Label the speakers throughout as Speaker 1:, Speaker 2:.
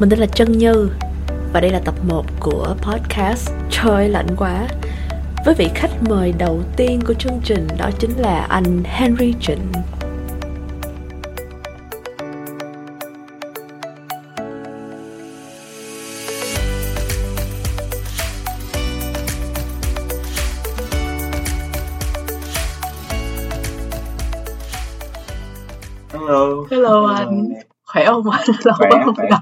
Speaker 1: Mình tên là Trân Như và đây là tập 1 của podcast Trời lạnh quá. Với vị khách mời đầu tiên của chương trình đó chính là anh Henry Trịnh.
Speaker 2: Hello.
Speaker 1: Hello anh. Khỏe không anh? Lâu
Speaker 2: Khỏe,
Speaker 1: quá không
Speaker 2: khỏe.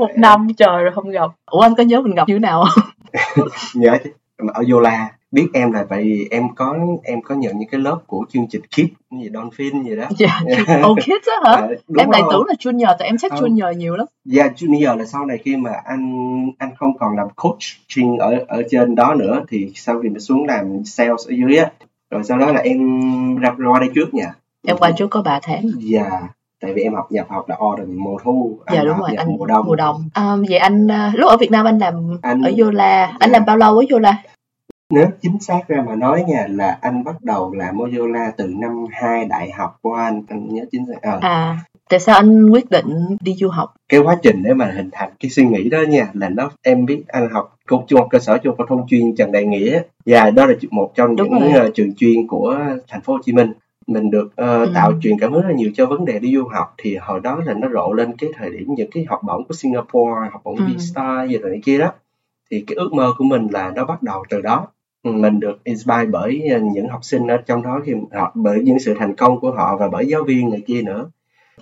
Speaker 1: Một năm trời rồi không gặp ủa anh có nhớ mình gặp như thế nào không
Speaker 2: Nhớ chứ. Ở Yola biết em là tại vì em có em có nhận những cái lớp của chương trình Kids như Dolphin gì đó.
Speaker 1: dạ oh kids á hả
Speaker 2: Ờ, đúng
Speaker 1: em lại tưởng là junior tại em thích
Speaker 2: Không.
Speaker 1: junior nhiều lắm
Speaker 2: Dạ Junior là sau này khi mà anh anh không còn làm coaching ở ở trên đó nữa thì sau khi mình xuống làm sales ở dưới á rồi sau đó là em ra qua đây trước nha.
Speaker 1: em qua trước có 3 tháng
Speaker 2: Dạ. Tại vì em học nhập học là autumn mùa thu, anh
Speaker 1: dạ đúng rồi anh
Speaker 2: mùa đông.
Speaker 1: mùa đông à, vậy anh à, lúc ở Việt Nam anh làm
Speaker 2: Anh
Speaker 1: ở Yola anh
Speaker 2: Dạ.
Speaker 1: làm bao lâu ở Yola
Speaker 2: Nếu chính xác ra mà nói nha là anh bắt đầu làm Mojola từ năm 2 đại học của anh, anh nhớ chính xác. Ờ,
Speaker 1: à tại sao anh quyết định đi du học
Speaker 2: cái quá trình để mà hình thành cái suy nghĩ đó nha là nó em biết anh học trung trung học cơ sở trung học phổ thông chuyên Trần Đại Nghĩa và đó là một trong
Speaker 1: Đúng
Speaker 2: những
Speaker 1: rồi.
Speaker 2: ờ, trường chuyên của thành phố Hồ Chí Minh mình được ờ,
Speaker 1: Ừ.
Speaker 2: tạo truyền cảm hứng rất là nhiều cho vấn đề đi du học. Thì hồi đó là nó rộ lên cái thời điểm những cái học bổng của Singapore học bổng
Speaker 1: Ừ.
Speaker 2: V-Star gì này kia đó. Thì cái ước mơ của mình là nó bắt đầu từ đó. Mình được inspire bởi ờ, những học sinh ở trong đó khi họ bởi những sự thành công của họ và bởi giáo viên này kia nữa.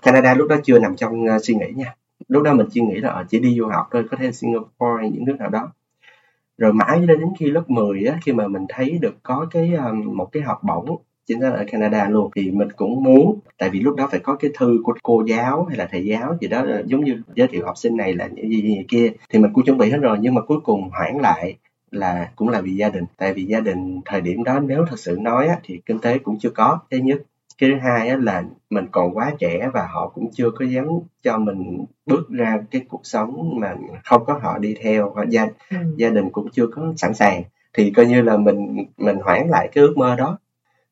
Speaker 2: Canada lúc đó chưa nằm trong ờ, suy nghĩ nha. Lúc đó mình chỉ nghĩ là chỉ đi du học thôi có thể Singapore hay những nước nào đó. Rồi mãi đến khi lớp 10 á khi mà mình thấy được có cái một cái học bổng chính xác là ở Canada luôn. Thì mình cũng muốn tại vì lúc đó phải có cái thư của cô giáo hay là thầy giáo gì đó giống như giới thiệu học sinh này là những gì, gì, gì kia. Thì mình cũng chuẩn bị hết rồi nhưng mà cuối cùng hoãn lại là cũng là vì gia đình. Tại vì gia đình thời điểm đó nếu thật sự nói á, thì kinh tế cũng chưa có. Thứ nhất cái thứ hai á, là mình còn quá trẻ và họ cũng chưa có dám cho mình bước ra cái cuộc sống mà không có họ đi theo. Hoặc gia
Speaker 1: ừ.
Speaker 2: gia đình cũng chưa có sẵn sàng. Thì coi như là mình mình hoãn lại cái ước mơ đó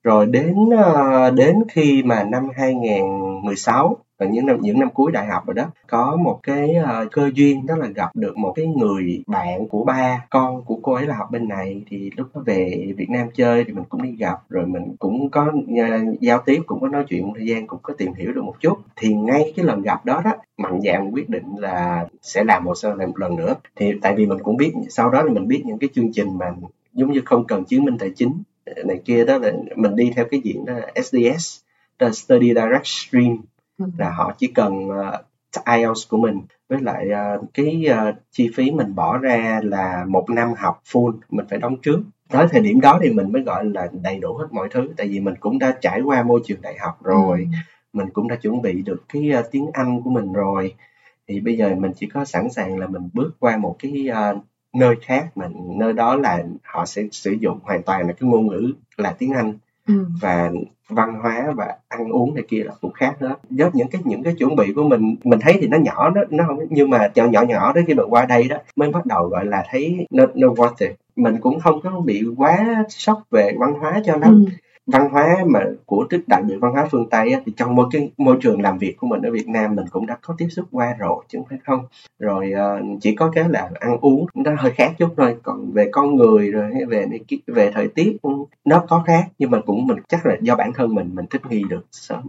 Speaker 2: rồi đến ờ, đến khi mà năm 2016 và những năm những năm cuối đại học rồi đó, có một cái ờ, cơ duyên, đó là gặp được một cái người bạn của ba, con của cô ấy là học bên này. Thì lúc đó về Việt Nam chơi thì mình cũng đi gặp, rồi mình cũng có ờ, giao tiếp, cũng có nói chuyện một thời gian, cũng có tìm hiểu được một chút. Thì ngay cái lần gặp đó đó, mạnh dạn quyết định là sẽ làm hồ sơ lại một lần nữa. Thì tại vì mình cũng biết, sau đó là mình biết những cái chương trình mà giống như không cần chứng minh tài chính này kia đó là mình đi theo cái diện đó là SDS là Study Direct Stream
Speaker 1: Ừ.
Speaker 2: là họ chỉ cần uh, IELTS của mình với lại ờ, cái ờ, chi phí mình bỏ ra là một năm học full mình phải đóng trước tới thời điểm đó thì mình mới gọi là đầy đủ hết mọi thứ tại vì mình cũng đã trải qua môi trường đại học rồi
Speaker 1: Ừ.
Speaker 2: mình cũng đã chuẩn bị được cái ờ, tiếng Anh của mình rồi thì bây giờ mình chỉ có sẵn sàng là mình bước qua một cái ờ, nơi khác mà nơi đó là họ sẽ sử dụng hoàn toàn là cái ngôn ngữ là tiếng Anh
Speaker 1: Ừ.
Speaker 2: và văn hóa và ăn uống này kia là cũng khác nữa giống những cái những cái chuẩn bị của mình mình thấy thì nó nhỏ đó nó không nhưng mà nhỏ nhỏ nhỏ đó khi mà qua đây đó mới bắt đầu gọi là thấy nó nó worth it mình cũng không có bị quá sốc về văn hóa cho lắm
Speaker 1: Ừ.
Speaker 2: văn hóa mà của tức đặc biệt văn hóa phương Tây á, thì trong môi cái môi trường làm việc của mình ở Việt Nam mình cũng đã có tiếp xúc qua rồi chứ không phải không rồi ờ, chỉ có cái là ăn uống nó hơi khác chút thôi còn về con người rồi về về thời tiết ừ, nó có khác nhưng mà cũng mình chắc là do bản thân mình mình thích nghi được sớm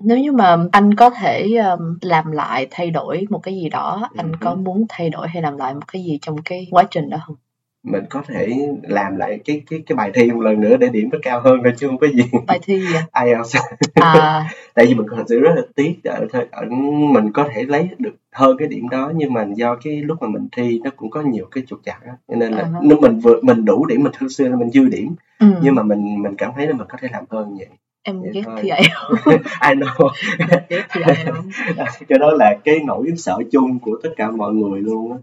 Speaker 1: Nếu như mà anh có thể um, làm lại thay đổi một cái gì đó, anh
Speaker 2: Ừ.
Speaker 1: có muốn thay đổi hay làm lại một cái gì trong cái quá trình đó không?
Speaker 2: Mình có thể làm lại cái cái cái bài thi một lần nữa để điểm nó cao hơn thôi chứ không có gì.
Speaker 1: Bài thi ạ?
Speaker 2: IELTS
Speaker 1: À,
Speaker 2: tại vì mình thật sự rất là tiếc ở, ở mình có thể lấy được hơn cái điểm đó nhưng mà do cái lúc mà mình thi nó cũng có nhiều cái trục trặc á. Cho nên là
Speaker 1: À.
Speaker 2: nếu mình vừa mình đủ điểm mình thực sự là mình dư điểm
Speaker 1: ừ.
Speaker 2: nhưng mà mình mình cảm thấy là mình có thể làm hơn vậy.
Speaker 1: Em ghét thi IELTS,
Speaker 2: I know.
Speaker 1: Ghét thi IELTS.
Speaker 2: cái đó là cái nỗi sợ chung của tất cả mọi người luôn á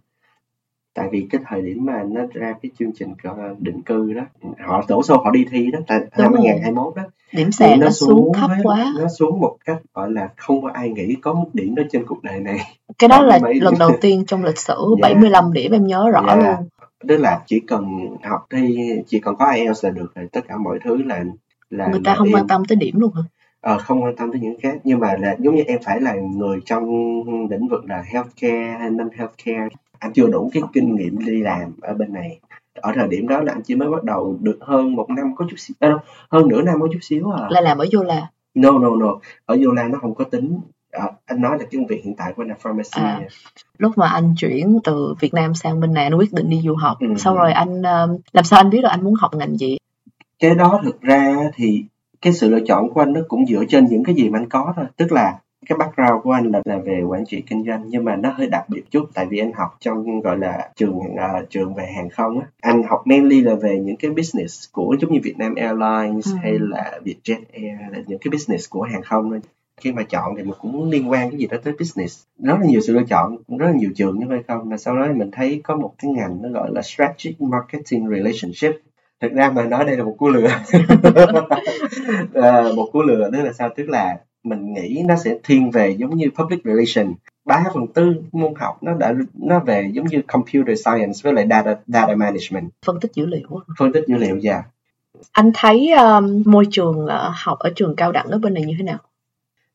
Speaker 2: tại vì cái thời điểm mà nó ra cái chương trình là định cư đó họ đổ xô họ đi thi đó tại năm
Speaker 1: rồi.
Speaker 2: 2021 đó
Speaker 1: Điểm sàn nó xuống thấp
Speaker 2: với-
Speaker 1: quá.
Speaker 2: nó xuống một cách gọi là không có ai nghĩ có mức điểm đó trên cuộc đời này
Speaker 1: Cái đó là
Speaker 2: mấy
Speaker 1: lần đầu tiên trong lịch sử
Speaker 2: Dạ.
Speaker 1: 75 điểm em nhớ rõ
Speaker 2: Dạ.
Speaker 1: luôn.
Speaker 2: tức là chỉ cần học thi chỉ cần có IELTS là được rồi tất cả mọi thứ là là
Speaker 1: Người ta không
Speaker 2: yêu.
Speaker 1: quan tâm tới điểm luôn hả?
Speaker 2: Ờ, không quan tâm tới những khác. Nhưng mà là giống như em phải là người trong lĩnh vực là healthcare hay non healthcare anh chưa đủ cái kinh nghiệm đi làm ở bên này. Ở thời điểm đó là anh chỉ mới bắt đầu được hơn một năm có chút xíu à, hơn nửa năm có chút xíu à.
Speaker 1: Là làm ở Yola
Speaker 2: no no no. Ở Yola nó không có tính. À, anh nói là cái công việc hiện tại của anh là pharmacy
Speaker 1: À. lúc mà anh chuyển từ Việt Nam sang bên này anh quyết định đi du học.
Speaker 2: Ừ.
Speaker 1: xong rồi anh um, làm sao anh biết được anh muốn học ngành gì?
Speaker 2: Cái đó thực ra thì cái sự lựa chọn của anh nó cũng dựa trên những cái gì mà anh có thôi. Tức là cái background của anh là, là về quản trị kinh doanh nhưng mà nó hơi đặc biệt chút tại vì anh học trong gọi là trường à, trường về hàng không á. Anh học mainly là về những cái business của giống như Vietnam Airlines
Speaker 1: Ừ.
Speaker 2: hay là Vietjet Air là những cái business của hàng không thôi. Khi mà chọn thì mình cũng muốn liên quan cái gì đó tới business. Rất là nhiều sự lựa chọn cũng rất là nhiều trường như vậy không? Mà sau đó mình thấy có một cái ngành nó gọi là strategic marketing relationship thực ra mà nói đây là một cú lừa. Ờ, một cú lừa tức là sao? Tức là mình nghĩ nó sẽ thiên về giống như public relation. Ba phần tư môn học nó đã nó về giống như computer science với lại data data management.
Speaker 1: Phân tích dữ liệu
Speaker 2: phân tích dữ liệu dạ.
Speaker 1: Anh thấy um, môi trường uh, học ở trường cao đẳng ở bên này như thế nào?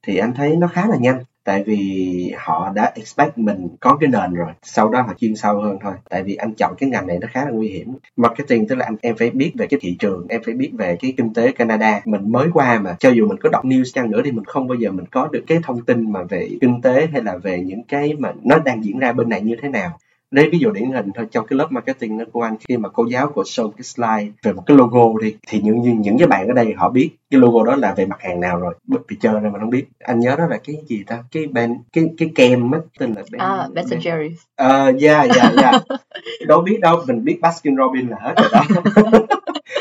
Speaker 2: Thì anh thấy nó khá là nhanh tại vì họ đã expect mình có cái nền rồi, sau đó họ chuyên sâu hơn thôi. Tại vì anh chọn cái ngành này nó khá là nguy hiểm. Marketing, tức là anh, em phải biết về cái thị trường, em phải biết về cái kinh tế Canada. Mình mới qua mà, cho dù mình có đọc news chăng nữa thì mình không bao giờ mình có được cái thông tin mà về kinh tế hay là về những cái mà nó đang diễn ra bên này như thế nào lấy ví dụ điển hình thôi trong cái lớp marketing đó của anh khi mà cô giáo của show cái slide về một cái logo đi thì những những, những cái bạn ở đây họ biết cái logo đó là về mặt hàng nào rồi. Bất bị chơi ra mà không biết. Anh nhớ đó là cái gì ta? Cái ben cái cái kem á tên là ben,
Speaker 1: à Ben Jerry's.
Speaker 2: Ờ dạ dạ dạ. Đâu biết đâu mình biết Baskin Robbins là hết rồi đó.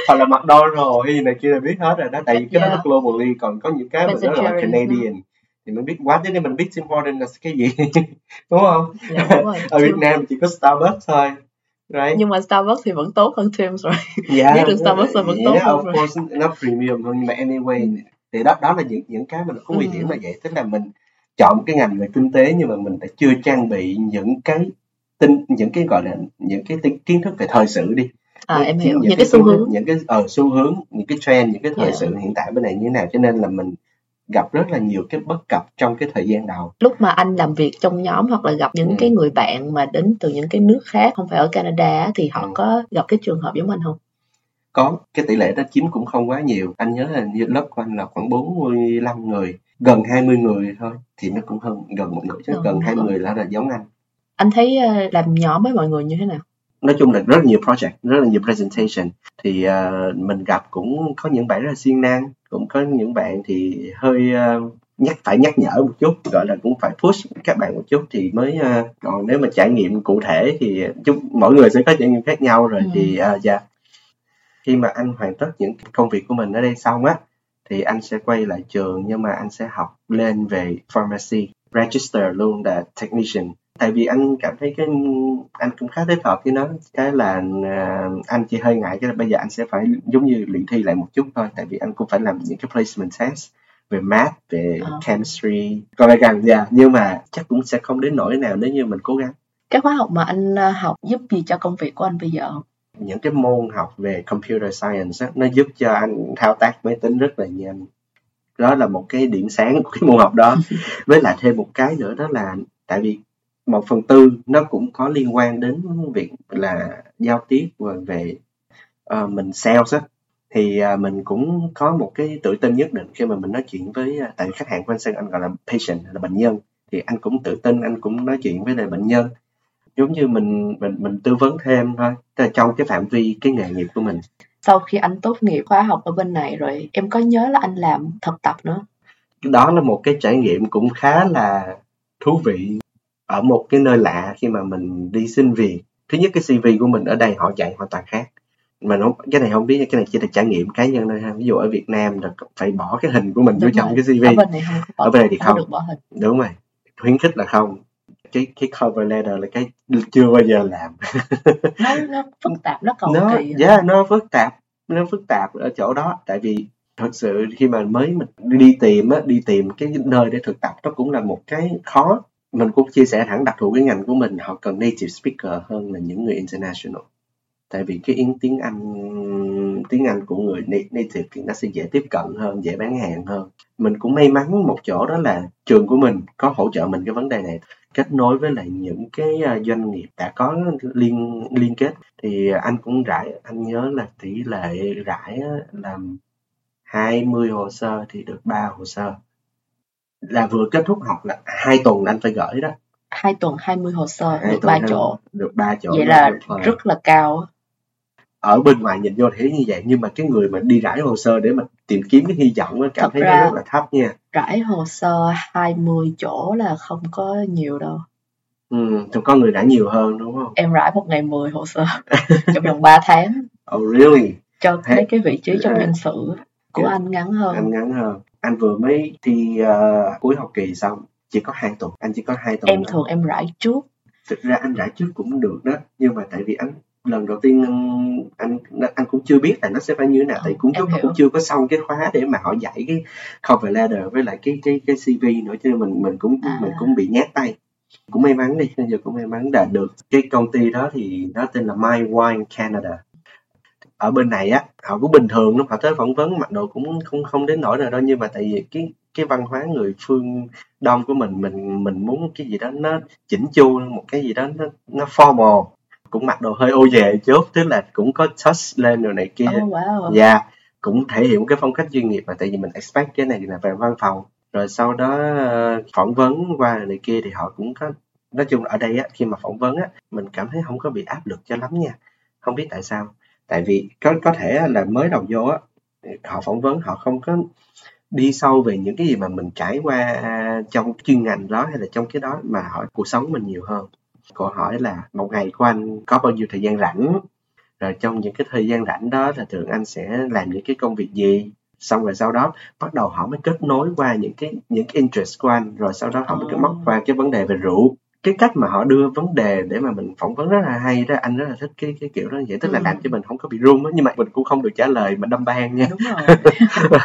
Speaker 2: Hoặc là McDonald's hay này kia là biết hết rồi đó tại vì cái đó
Speaker 1: Yeah.
Speaker 2: nó globally còn có những cái mà
Speaker 1: Ben
Speaker 2: nó là Canadian thì mình biết quá thế nên mình biết Tim Hortons là cái gì đúng không?
Speaker 1: Dạ, đúng rồi.
Speaker 2: ở Việt Nam chỉ có Starbucks thôi right?
Speaker 1: Nhưng mà Starbucks thì vẫn tốt hơn Tim's rồi.
Speaker 2: Yeah,
Speaker 1: biết được Starbucks là vẫn tốt
Speaker 2: yeah,
Speaker 1: hơn
Speaker 2: of
Speaker 1: rồi.
Speaker 2: course nó premium hơn nhưng mà anyway thì đó đó là những những cái mà nó có nguy
Speaker 1: Ừ.
Speaker 2: hiểm là vậy. Tức là mình chọn cái ngành về kinh tế nhưng mà mình đã chưa trang bị những cái tin những cái gọi là những cái kiến thức về thời sự đi.
Speaker 1: À em hiểu.
Speaker 2: những
Speaker 1: những cái xu hướng.
Speaker 2: những cái ờ xu hướng những cái trend những cái thời
Speaker 1: Yeah.
Speaker 2: sự hiện tại bên này như thế nào. Cho nên là mình gặp rất là nhiều cái bất cập trong cái thời gian đầu
Speaker 1: lúc mà anh làm việc trong nhóm hoặc là gặp những
Speaker 2: Ừ.
Speaker 1: cái người bạn mà đến từ những cái nước khác không phải ở Canada thì họ
Speaker 2: Ừ.
Speaker 1: có gặp cái trường hợp giống anh không
Speaker 2: có cái tỷ lệ đó chiếm cũng không quá nhiều anh nhớ là như lớp của anh là khoảng 45 người gần 20 người thôi thì nó cũng hơn gần một nửa chứ
Speaker 1: Gần
Speaker 2: gần
Speaker 1: một
Speaker 2: 20
Speaker 1: nửa.
Speaker 2: người là là giống anh
Speaker 1: anh thấy ờ, làm nhóm với mọi người như thế nào
Speaker 2: nói chung là rất nhiều project rất là nhiều presentation. Thì ờ, mình gặp cũng có những bạn rất là siêng năng cũng có những bạn thì hơi ờ, nhắc phải nhắc nhở một chút gọi là cũng phải push các bạn một chút thì mới ờ, còn nếu mà trải nghiệm cụ thể thì chúng mỗi người sẽ có trải nghiệm khác nhau rồi
Speaker 1: Ừ.
Speaker 2: thì ờ, dạ. Khi mà anh hoàn tất những công việc của mình ở đây xong á thì anh sẽ quay lại trường nhưng mà anh sẽ học lên về pharmacy register luôn là technician tại vì anh cảm thấy cái anh cũng khá thích hợp với nó cái là à, anh chỉ hơi ngại cái là bây giờ anh sẽ phải giống như luyện thi lại một chút thôi tại vì anh cũng phải làm những cái placement test về math về
Speaker 1: Ờ.
Speaker 2: chemistry. Còn lại càng dạ nhưng mà chắc cũng sẽ không đến nỗi nào nếu như mình cố gắng.
Speaker 1: Cái khóa học mà anh ờ, học giúp gì cho công việc của anh bây giờ?
Speaker 2: Những cái môn học về computer science á, nó giúp cho anh thao tác máy tính rất là nhanh. Đó là một cái điểm sáng của cái môn học đó. Với lại thêm một cái nữa đó là tại vì một phần tư nó cũng có liên quan đến việc là giao tiếp và về ờ, mình sales á. Thì à, mình cũng có một cái tự tin nhất định khi mà mình nói chuyện với à, tại khách hàng của anh sang anh gọi là patient là bệnh nhân. Thì anh cũng tự tin anh cũng nói chuyện với lại bệnh nhân. Giống như mình mình mình tư vấn thêm thôi Tức là trong cái phạm vi cái nghề nghiệp của mình.
Speaker 1: Sau khi anh tốt nghiệp khóa học ở bên này rồi em có nhớ là anh làm thực tập nữa
Speaker 2: đó là một cái trải nghiệm cũng khá là thú vị ở một cái nơi lạ khi mà mình đi xin việc. Thứ nhất cái CV của mình ở đây họ dạy hoàn toàn khác. Mình không cái này không biết cái này chỉ là trải nghiệm cá nhân thôi ha. Ví dụ ở Việt Nam là phải bỏ cái hình của mình vô
Speaker 1: Đúng
Speaker 2: trong
Speaker 1: rồi.
Speaker 2: cái CV
Speaker 1: ở bên này không
Speaker 2: Ở bên này thì không. đúng rồi. Khuyến khích là không. Cái cái cover letter là cái chưa bao giờ làm.
Speaker 1: Nó nó phức tạp nó cầu
Speaker 2: nó
Speaker 1: kỳ
Speaker 2: yeah, nó phức tạp. Nó phức tạp ở chỗ đó. Tại vì thật sự khi mà mới mình đi tìm á đi tìm cái nơi để thực tập nó cũng là một cái khó mình cũng chia sẻ thẳng đặc thù cái ngành của mình, họ cần native speaker hơn là những người international. Tại vì cái tiếng tiếng Anh tiếng Anh của người native thì nó sẽ dễ tiếp cận hơn, dễ bán hàng hơn. Mình cũng may mắn một chỗ đó là trường của mình có hỗ trợ mình cái vấn đề này. Kết nối với lại những cái ờ, doanh nghiệp đã có liên liên kết. Thì anh cũng rải, anh nhớ là tỷ lệ rải làm 20 hồ sơ thì được 3 hồ sơ là vừa kết thúc học là hai tuần anh phải gửi đó.
Speaker 1: Hai tuần 20 hồ sơ
Speaker 2: hai
Speaker 1: được
Speaker 2: tuần
Speaker 1: 3
Speaker 2: hai-
Speaker 1: chỗ.
Speaker 2: được 3 chỗ
Speaker 1: vậy là rất là cao
Speaker 2: ở bên ngoài nhìn vô thấy như vậy nhưng mà cái người mà đi rải hồ sơ để mà tìm kiếm cái hy vọng cảm
Speaker 1: Thật
Speaker 2: thấy
Speaker 1: ra-
Speaker 2: nó rất là thấp nha.
Speaker 1: rải hồ sơ 20 chỗ là không có nhiều đâu.
Speaker 2: Ừ, thì có người rải nhiều hơn đúng không?
Speaker 1: Em rải một ngày 10 hồ sơ trong vòng 3 tháng.
Speaker 2: Oh really?
Speaker 1: Cho
Speaker 2: Thế-
Speaker 1: thấy cái vị trí trong nhân sự của anh ngắn hơn.
Speaker 2: Anh ngắn hơn anh vừa mới thi ờ, cuối học kỳ xong chỉ có hai tuần anh chỉ có hai tuần
Speaker 1: em
Speaker 2: đó.
Speaker 1: thường em rải trước
Speaker 2: thực ra anh rải trước cũng được đó nhưng mà tại vì anh lần đầu tiên anh anh cũng chưa biết là nó sẽ phải như thế nào
Speaker 1: Ờ,
Speaker 2: tại cũng
Speaker 1: hiểu.
Speaker 2: cũng chưa có xong cái khóa để mà họ dạy cái cover letter với lại cái cái cái CV nữa cho nên mình mình cũng
Speaker 1: À.
Speaker 2: mình cũng bị nhát tay cũng may mắn đi bây giờ cũng may mắn đạt được cái công ty đó thì nó tên là My Wine Canada ở bên này á họ cũng bình thường lắm họ tới phỏng vấn mặc đồ cũng không không đến nỗi nào đâu nhưng mà tại vì cái cái văn hóa người phương đông của mình mình mình muốn cái gì đó nó chỉnh chu một cái gì đó nó nó formal cũng mặc đồ hơi ô về chút tức là cũng có touch lên rồi này kia
Speaker 1: oh wow
Speaker 2: Dạ, cũng thể hiện cái phong cách chuyên nghiệp mà tại vì mình expect cái này là về văn phòng. Rồi sau đó ờ, phỏng vấn qua này kia thì họ cũng có nói chung ở đây á khi mà phỏng vấn á mình cảm thấy không có bị áp lực cho lắm nha. Không biết tại sao. Tại vì có có thể là mới đầu vô á họ phỏng vấn họ không có đi sâu về những cái gì mà mình trải qua trong chuyên ngành đó hay là trong cái đó mà hỏi cuộc sống mình nhiều hơn. Câu hỏi là một ngày của anh có bao nhiêu thời gian rảnh rồi trong những cái thời gian rảnh đó là thường anh sẽ làm những cái công việc gì xong rồi sau đó bắt đầu họ mới kết nối qua những cái những cái interest của anh rồi sau đó họ mới
Speaker 1: Ồ.
Speaker 2: móc qua cái vấn đề về rượu cái cách mà họ đưa vấn đề để mà mình phỏng vấn rất là hay đó anh rất là thích cái cái kiểu đó vậy tức là
Speaker 1: Ừ.
Speaker 2: làm cho mình không có bị run á nhưng mà mình cũng không được trả lời mà đâm ban nha.
Speaker 1: Đúng rồi.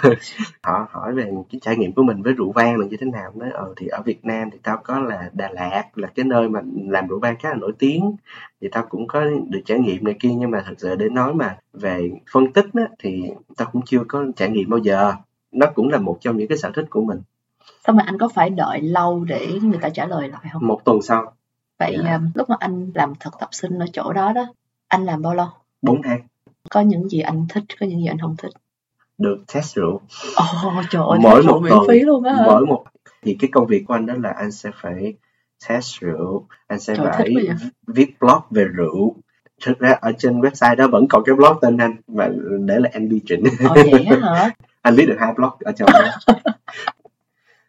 Speaker 2: Họ hỏi về cái trải nghiệm của mình với rượu vang là như thế nào nói ờ thì ở Việt Nam thì tao có là Đà Lạt là cái nơi mà làm rượu vang khá là nổi tiếng thì tao cũng có được trải nghiệm này kia nhưng mà thật sự để nói mà về phân tích á, thì tao cũng chưa có trải nghiệm bao giờ. Nó cũng là một trong những cái sở thích của mình
Speaker 1: xong rồi anh có phải đợi lâu để người ta trả lời lại không?
Speaker 2: Một tuần sau.
Speaker 1: Vậy
Speaker 2: Dạ.
Speaker 1: um, lúc mà anh làm thực tập sinh ở chỗ đó đó anh làm bao lâu?
Speaker 2: Bốn tháng.
Speaker 1: Có những gì anh thích có những gì anh không thích?
Speaker 2: Được test rượu.
Speaker 1: Ồ trời ơi
Speaker 2: Mỗi một
Speaker 1: miễn
Speaker 2: tuần.
Speaker 1: phí luôn á
Speaker 2: mỗi một thì cái công việc của anh đó là anh sẽ phải test rượu anh sẽ
Speaker 1: Trời,
Speaker 2: phải viết blog về rượu. Thực ra ở trên website đó vẫn còn cái blog tên anh và để là anh đi chỉnh
Speaker 1: ồ vậy hả?
Speaker 2: Anh viết được hai blog ở trong đó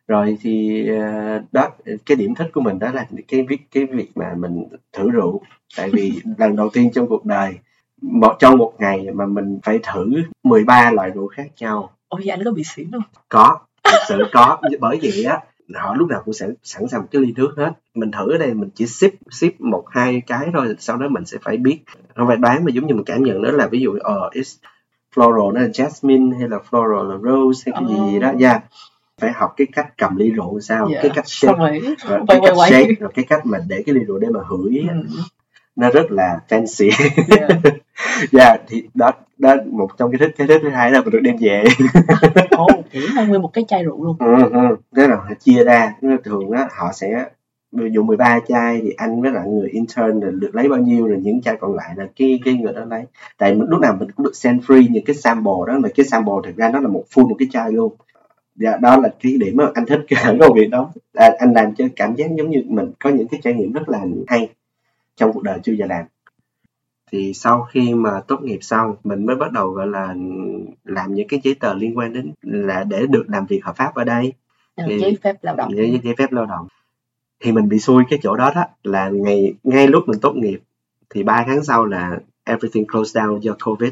Speaker 2: rồi thì ờ, đó cái điểm thích của mình đó là cái việc cái việc mà mình thử rượu. Tại vì lần đầu tiên trong cuộc đời một trong một ngày mà mình phải thử 13 loại rượu khác nhau.
Speaker 1: Ồ vậy anh có bị xỉn không?
Speaker 2: Có thực sự có. Bởi vậy á họ lúc nào cũng sẽ sẵn sàng một cái ly nước hết. Mình thử ở đây mình chỉ sip sip một hai cái thôi sau đó mình sẽ phải biết. Không phải đoán mà giống như mình cảm nhận đó là ví dụ ờ it's floral nó là jasmine hay là floral là rose hay cái gì gì đó
Speaker 1: Oh.
Speaker 2: Phải học cái cách cầm ly rượu sao
Speaker 1: Dạ.
Speaker 2: cái cách shake.
Speaker 1: rồi
Speaker 2: rồi cái cách
Speaker 1: quay
Speaker 2: shake rồi cái cách mà để cái ly rượu để mà hửi
Speaker 1: Ừ,
Speaker 2: nó rất là fancy.
Speaker 1: Dạ.
Speaker 2: dạ thì đó đó một trong cái thích cái thích thứ hai là mình được đem về.
Speaker 1: Ồ chỉ hơn nguyên một cái chai rượu luôn.
Speaker 2: Ừ, ừ. Thế là chia ra. Thường á họ sẽ ví dụ 13 chai thì anh với lại người intern là được lấy bao nhiêu rồi những chai còn lại là cái cái người đó lấy. Tại lúc nào mình cũng được send free những cái sample đó mà cái sample thực ra nó là một full một cái chai luôn dạ, đó là cái điểm mà anh thích cái công việc đó à, anh làm cho cảm giác giống như mình có những cái trải nghiệm rất là hay trong cuộc đời chưa giờ làm. Thì sau khi mà tốt nghiệp xong mình mới bắt đầu gọi là làm những cái giấy tờ liên quan đến là để được làm việc hợp pháp ở đây.
Speaker 1: Là
Speaker 2: thì-
Speaker 1: giấy phép lao động.
Speaker 2: Giấy, giấy phép lao động. Thì mình bị xui cái chỗ đó đó là ngày ngay lúc mình tốt nghiệp thì ba tháng sau là everything closed down do covid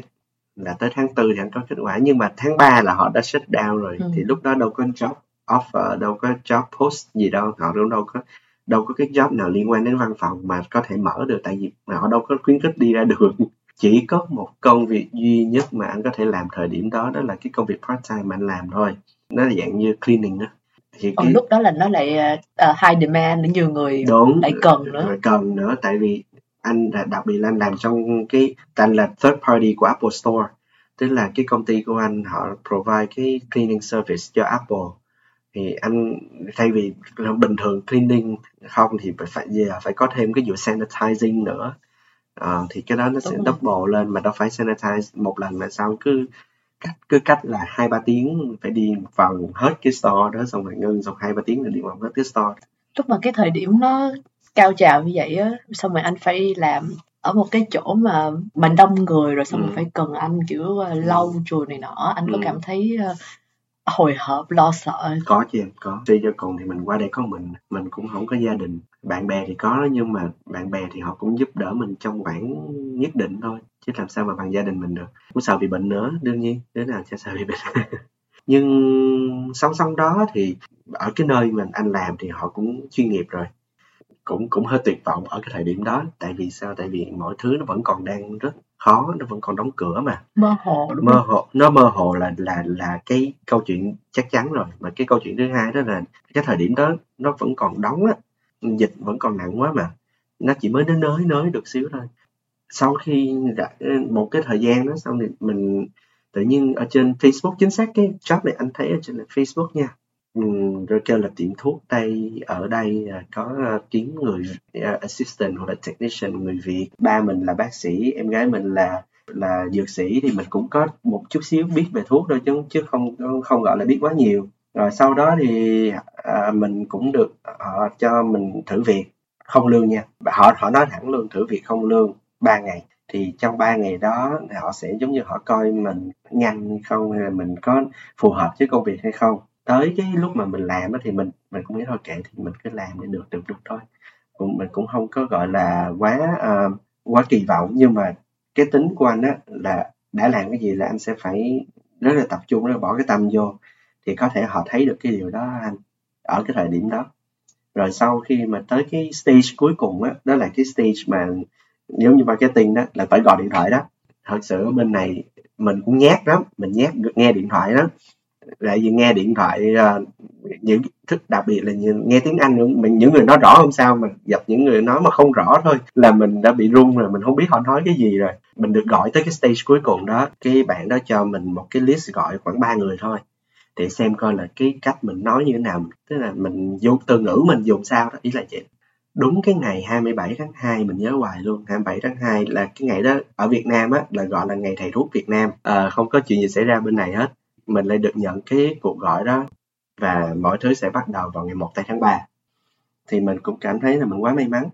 Speaker 2: là tới tháng tư thì anh có kết quả. Nhưng mà tháng 3 là họ đã shut down rồi.
Speaker 1: Ừ.
Speaker 2: thì lúc đó đâu có job offer đâu có job post gì đâu. Họ đâu đâu có đâu có cái job nào liên quan đến văn phòng mà có thể mở được. Tại vì họ đâu có khuyến khích đi ra đường. Chỉ có một công việc duy nhất mà anh có thể làm thời điểm đó đó là cái công việc part time mà anh làm thôi. Nó là dạng như cleaning đó thì
Speaker 1: còn
Speaker 2: cái
Speaker 1: lúc đó là nó lại uh, high demand nhiều người
Speaker 2: đúng.
Speaker 1: lại cần nữa.
Speaker 2: rồi cần nữa. Tại vì anh là đặc biệt là anh làm trong cái anh là third party của Apple Store. Tức là cái công ty của anh họ provide cái cleaning service cho Apple. Thì anh thay vì bình thường cleaning không thì phải giờ phải có thêm cái vụ sanitizing nữa. À, thì cái đó nó sẽ double lên mà đâu phải sanitize một lần là xong cứ cách cứ cách là hai ba tiếng phải đi vào hết cái store đó xong rồi ngưng xong hai ba tiếng là đi vào hết cái store.
Speaker 1: Lúc mà cái thời điểm nó cao trào như vậy á xong rồi anh phải làm ở một cái chỗ mà mình đông người rồi xong ừ. rồi phải cần anh kiểu uh, lau chùi này nọ. Anh có ừ. cảm thấy uh, hồi hộp lo sợ
Speaker 2: có chứ em có. Suy cho cùng thì mình qua đây có mình mình cũng không có gia đình. Bạn bè thì có nhưng mà bạn bè thì họ cũng giúp đỡ mình trong khoảng nhất định thôi chứ làm sao mà bằng gia đình mình được. Cũng sợ bị bệnh nữa đương nhiên. Đứa nào chả sợ bị bệnh. Nhưng song song đó thì ở cái nơi mình anh làm thì họ cũng chuyên nghiệp rồi cũng cũng hơi tuyệt vọng ở cái thời điểm đó. Tại vì sao? Tại vì mọi thứ nó vẫn còn đang rất khó nó vẫn còn đóng cửa mà.
Speaker 1: Mơ hồ đúng
Speaker 2: mơ hồ nó mơ hồ là là là cái câu chuyện chắc chắn rồi. Mà cái câu chuyện thứ hai đó là cái thời điểm đó nó vẫn còn đóng á. Dịch vẫn còn nặng quá mà. Nó chỉ mới đến nới nới được xíu thôi. Sau khi đã, một cái thời gian đó xong thì mình tự nhiên ở trên Facebook chính xác cái job này anh thấy ở trên Facebook nha um, rồi kêu là tiệm thuốc tây ở đây uh, có uh, kiếm người uh, assistant hoặc là technician người Việt. Ba mình là bác sĩ em gái mình là là dược sĩ thì mình cũng có một chút xíu biết về thuốc thôi chứ chứ không không gọi là biết quá nhiều. Rồi sau đó thì à, mình cũng được họ cho mình thử việc không lương nha. Họ họ nói thẳng luôn thử việc không lương 3 ngày. Thì trong 3 ngày đó họ sẽ giống như họ coi mình nhanh không hay là mình có phù hợp với công việc hay không tới cái lúc mà mình làm thì mình mình cũng nghĩ thôi kệ thì mình cứ làm để được được được thôi. Cũng mình cũng không có gọi là quá uh, quá kỳ vọng. Nhưng mà cái tính của anh á là đã làm cái gì là anh sẽ phải rất là tập trung rất là bỏ cái tâm vô thì có thể họ thấy được cái điều đó anh ở cái thời điểm đó. Rồi sau khi mà tới cái stage cuối cùng á đó là cái stage mà giống như marketing đó là phải gọi điện thoại đó. Thật sự bên này mình cũng nhát lắm mình nhát nghe điện thoại đó lại vì nghe điện thoại uh, những thức đặc biệt là nghe tiếng Anh mình những người nói rõ không sao mà gặp những người nói mà không rõ thôi là mình đã bị run rồi mình không biết họ nói cái gì rồi. Mình được gọi tới cái stage cuối cùng đó cái bạn đó cho mình một cái list gọi khoảng ba người thôi để xem coi là cái cách mình nói như thế nào. Tức là mình dùng từ ngữ mình dùng sao đó ý là vậy. Đúng cái ngày 27 tháng 2 mình nhớ hoài luôn 27 tháng 2 là cái ngày đó ở Việt Nam á là gọi là ngày thầy thuốc Việt Nam. À, không có chuyện gì xảy ra bên này hết mình lại được nhận cái cuộc gọi đó và mọi thứ sẽ bắt đầu vào ngày 1 tháng 3 thì mình cũng cảm thấy là mình quá may mắn.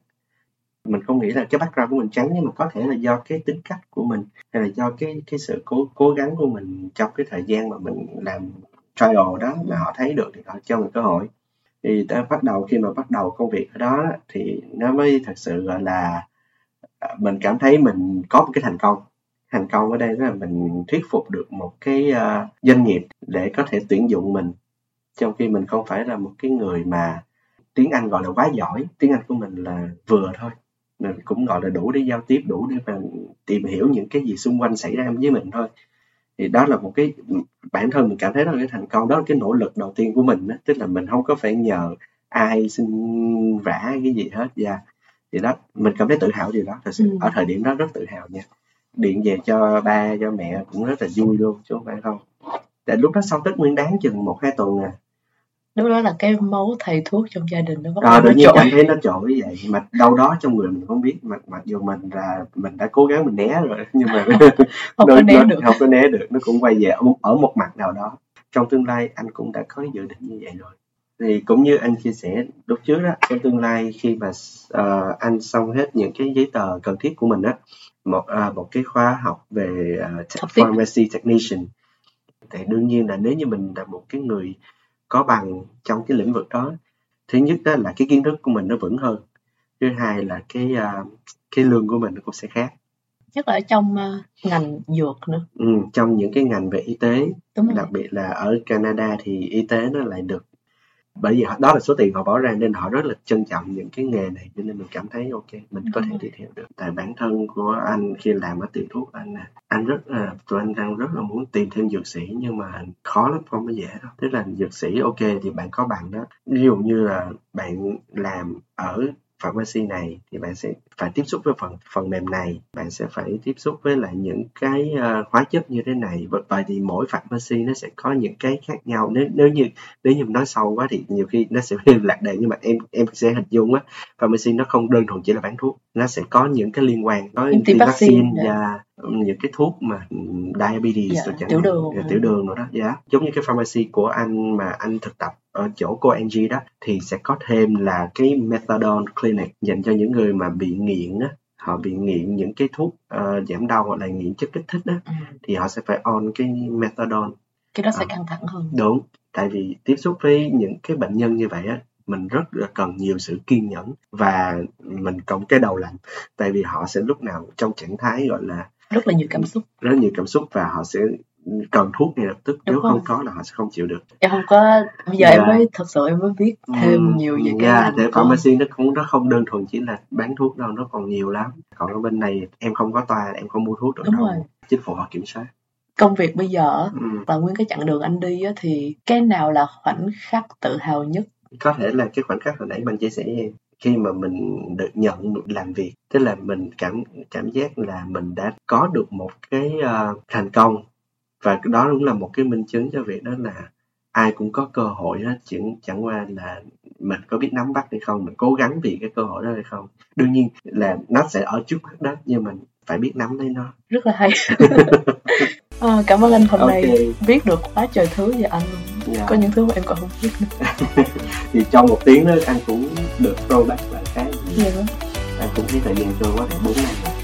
Speaker 2: Mình không nghĩ là cái background của mình trắng, nhưng mà có thể là do cái tính cách của mình hay là do cái cái sự cố cố gắng của mình trong cái thời gian mà mình làm trial đó mà họ thấy được thì họ cho mình cơ hội. Thì đã bắt đầu, khi mà bắt đầu công việc ở đó thì nó mới thật sự gọi là à, mình cảm thấy mình có một cái thành công thành công ở đây là mình thuyết phục được một cái uh, doanh nghiệp để có thể tuyển dụng mình trong khi mình không phải là một cái người mà tiếng Anh gọi là quá giỏi tiếng Anh của mình là vừa thôi mình cũng gọi là đủ để giao tiếp đủ để mà tìm hiểu những cái gì xung quanh xảy ra với mình thôi thì đó là một cái bản thân mình cảm thấy đó là cái thành công đó là cái nỗ lực đầu tiên của mình đó. tức là mình không có phải nhờ ai xin vả cái gì hết và yeah. thì đó mình cảm thấy tự hào điều đó thật sự ừ. ở thời điểm đó rất tự hào nha điện về cho ba cho mẹ cũng rất là vui luôn chứ không phải không. Tại lúc đó sau tết nguyên đáng chừng một hai tuần à.
Speaker 1: Lúc đó là cái máu thầy thuốc trong gia đình nó
Speaker 2: bắt à, tự nhiên cảm thấy nó trội vậy mà đâu đó trong người mình không biết mặc mặc dù mình là mình đã cố gắng mình né rồi nhưng mà
Speaker 1: không có né được.
Speaker 2: không có né được nó cũng quay về ở một mặt nào đó. Trong tương lai anh cũng đã có dự định như vậy rồi thì cũng như anh chia sẻ lúc trước đó trong tương lai khi mà uh, anh xong hết những cái giấy tờ cần thiết của mình á một uh, một cái khóa học về uh, pharmacy technician thì đương nhiên là nếu như mình là một cái người có bằng trong cái lĩnh vực đó thứ nhất đó là cái kiến thức của mình nó vững hơn thứ hai là cái uh, cái lương của mình nó cũng sẽ khác.
Speaker 1: Nhất là ở trong uh, ngành dược nữa.
Speaker 2: Ừ, trong những cái ngành về y tế Đúng đặc biệt là ở Canada thì y tế nó lại được bởi vì đó là số tiền họ bỏ ra nên họ rất là trân trọng những cái nghề này cho nên mình cảm thấy ok mình có thể đi theo được. Tại bản thân của anh khi làm ở tiệm thuốc anh anh rất là tụi anh đang rất là muốn tìm thêm dược sĩ nhưng mà khó lắm không có dễ đâu. Tức là dược sĩ ok thì bạn có bằng đó. Ví dụ như là bạn làm ở pharmacy này thì bạn sẽ phải tiếp xúc với phần phần mềm này bạn sẽ phải tiếp xúc với lại những cái uh, hóa chất như thế này. Vậy thì mỗi pharmacy nó sẽ có những cái khác nhau. Nếu nếu như nếu như nói sâu quá thì nhiều khi nó sẽ lạc đề nhưng mà em em sẽ hình dung á pharmacy nó không đơn thuần chỉ là bán thuốc. Nó sẽ có những cái liên quan có
Speaker 1: tiêm vaccine
Speaker 2: và những cái thuốc mà diabetes
Speaker 1: dạ,
Speaker 2: chẳng
Speaker 1: tiểu đường
Speaker 2: tiểu đường nữa đó. Dạ. Giống như cái pharmacy của anh mà anh thực tập ở chỗ cô Angie đó thì sẽ có thêm là cái methadone clinic dành cho những người mà bị nghiện á họ bị nghiện những cái thuốc uh, giảm đau hoặc là nghiện chất kích thích đó ừ. thì họ sẽ phải on cái methadone.
Speaker 1: Cái đó sẽ uh, căng thẳng hơn.
Speaker 2: Đúng tại vì tiếp xúc với những cái bệnh nhân như vậy á mình rất là cần nhiều sự kiên nhẫn và mình cộng cái đầu lạnh tại vì họ sẽ lúc nào trong trạng thái gọi là
Speaker 1: rất là nhiều cảm xúc.
Speaker 2: rất nhiều cảm xúc và họ sẽ cần thuốc ngay lập tức Đúng nếu rồi. không có là họ sẽ không chịu được
Speaker 1: em không có bây giờ yeah. em dạ. mới thật sự em mới biết thêm nhiều về
Speaker 2: cái yeah, để pharmacy nó cũng nó không đơn thuần chỉ là bán thuốc đâu nó còn nhiều lắm còn ở bên này em không có toa em không mua thuốc được
Speaker 1: Đúng
Speaker 2: đâu
Speaker 1: rồi.
Speaker 2: chính phủ họ kiểm soát
Speaker 1: công việc bây giờ ừ. và nguyên cái chặng đường anh đi á, thì cái nào là khoảnh khắc tự hào nhất
Speaker 2: có thể là cái khoảnh khắc hồi nãy bạn chia sẻ em khi mà mình được nhận làm việc tức là mình cảm cảm giác là mình đã có được một cái uh, thành công và đó cũng là một cái minh chứng cho việc đó là ai cũng có cơ hội hết chỉ chẳng qua là mình có biết nắm bắt hay không mình cố gắng vì cái cơ hội đó hay không đương nhiên là nó sẽ ở trước mắt đó nhưng mình phải biết nắm lấy nó
Speaker 1: rất là hay à, cảm ơn anh hôm okay. nay biết được quá trời thứ về anh luôn yeah. Dạ. có những thứ mà em còn không biết nữa
Speaker 2: thì trong một tiếng đó anh cũng được throwback lại cái yeah. anh cũng thấy thời gian trôi quá bốn năm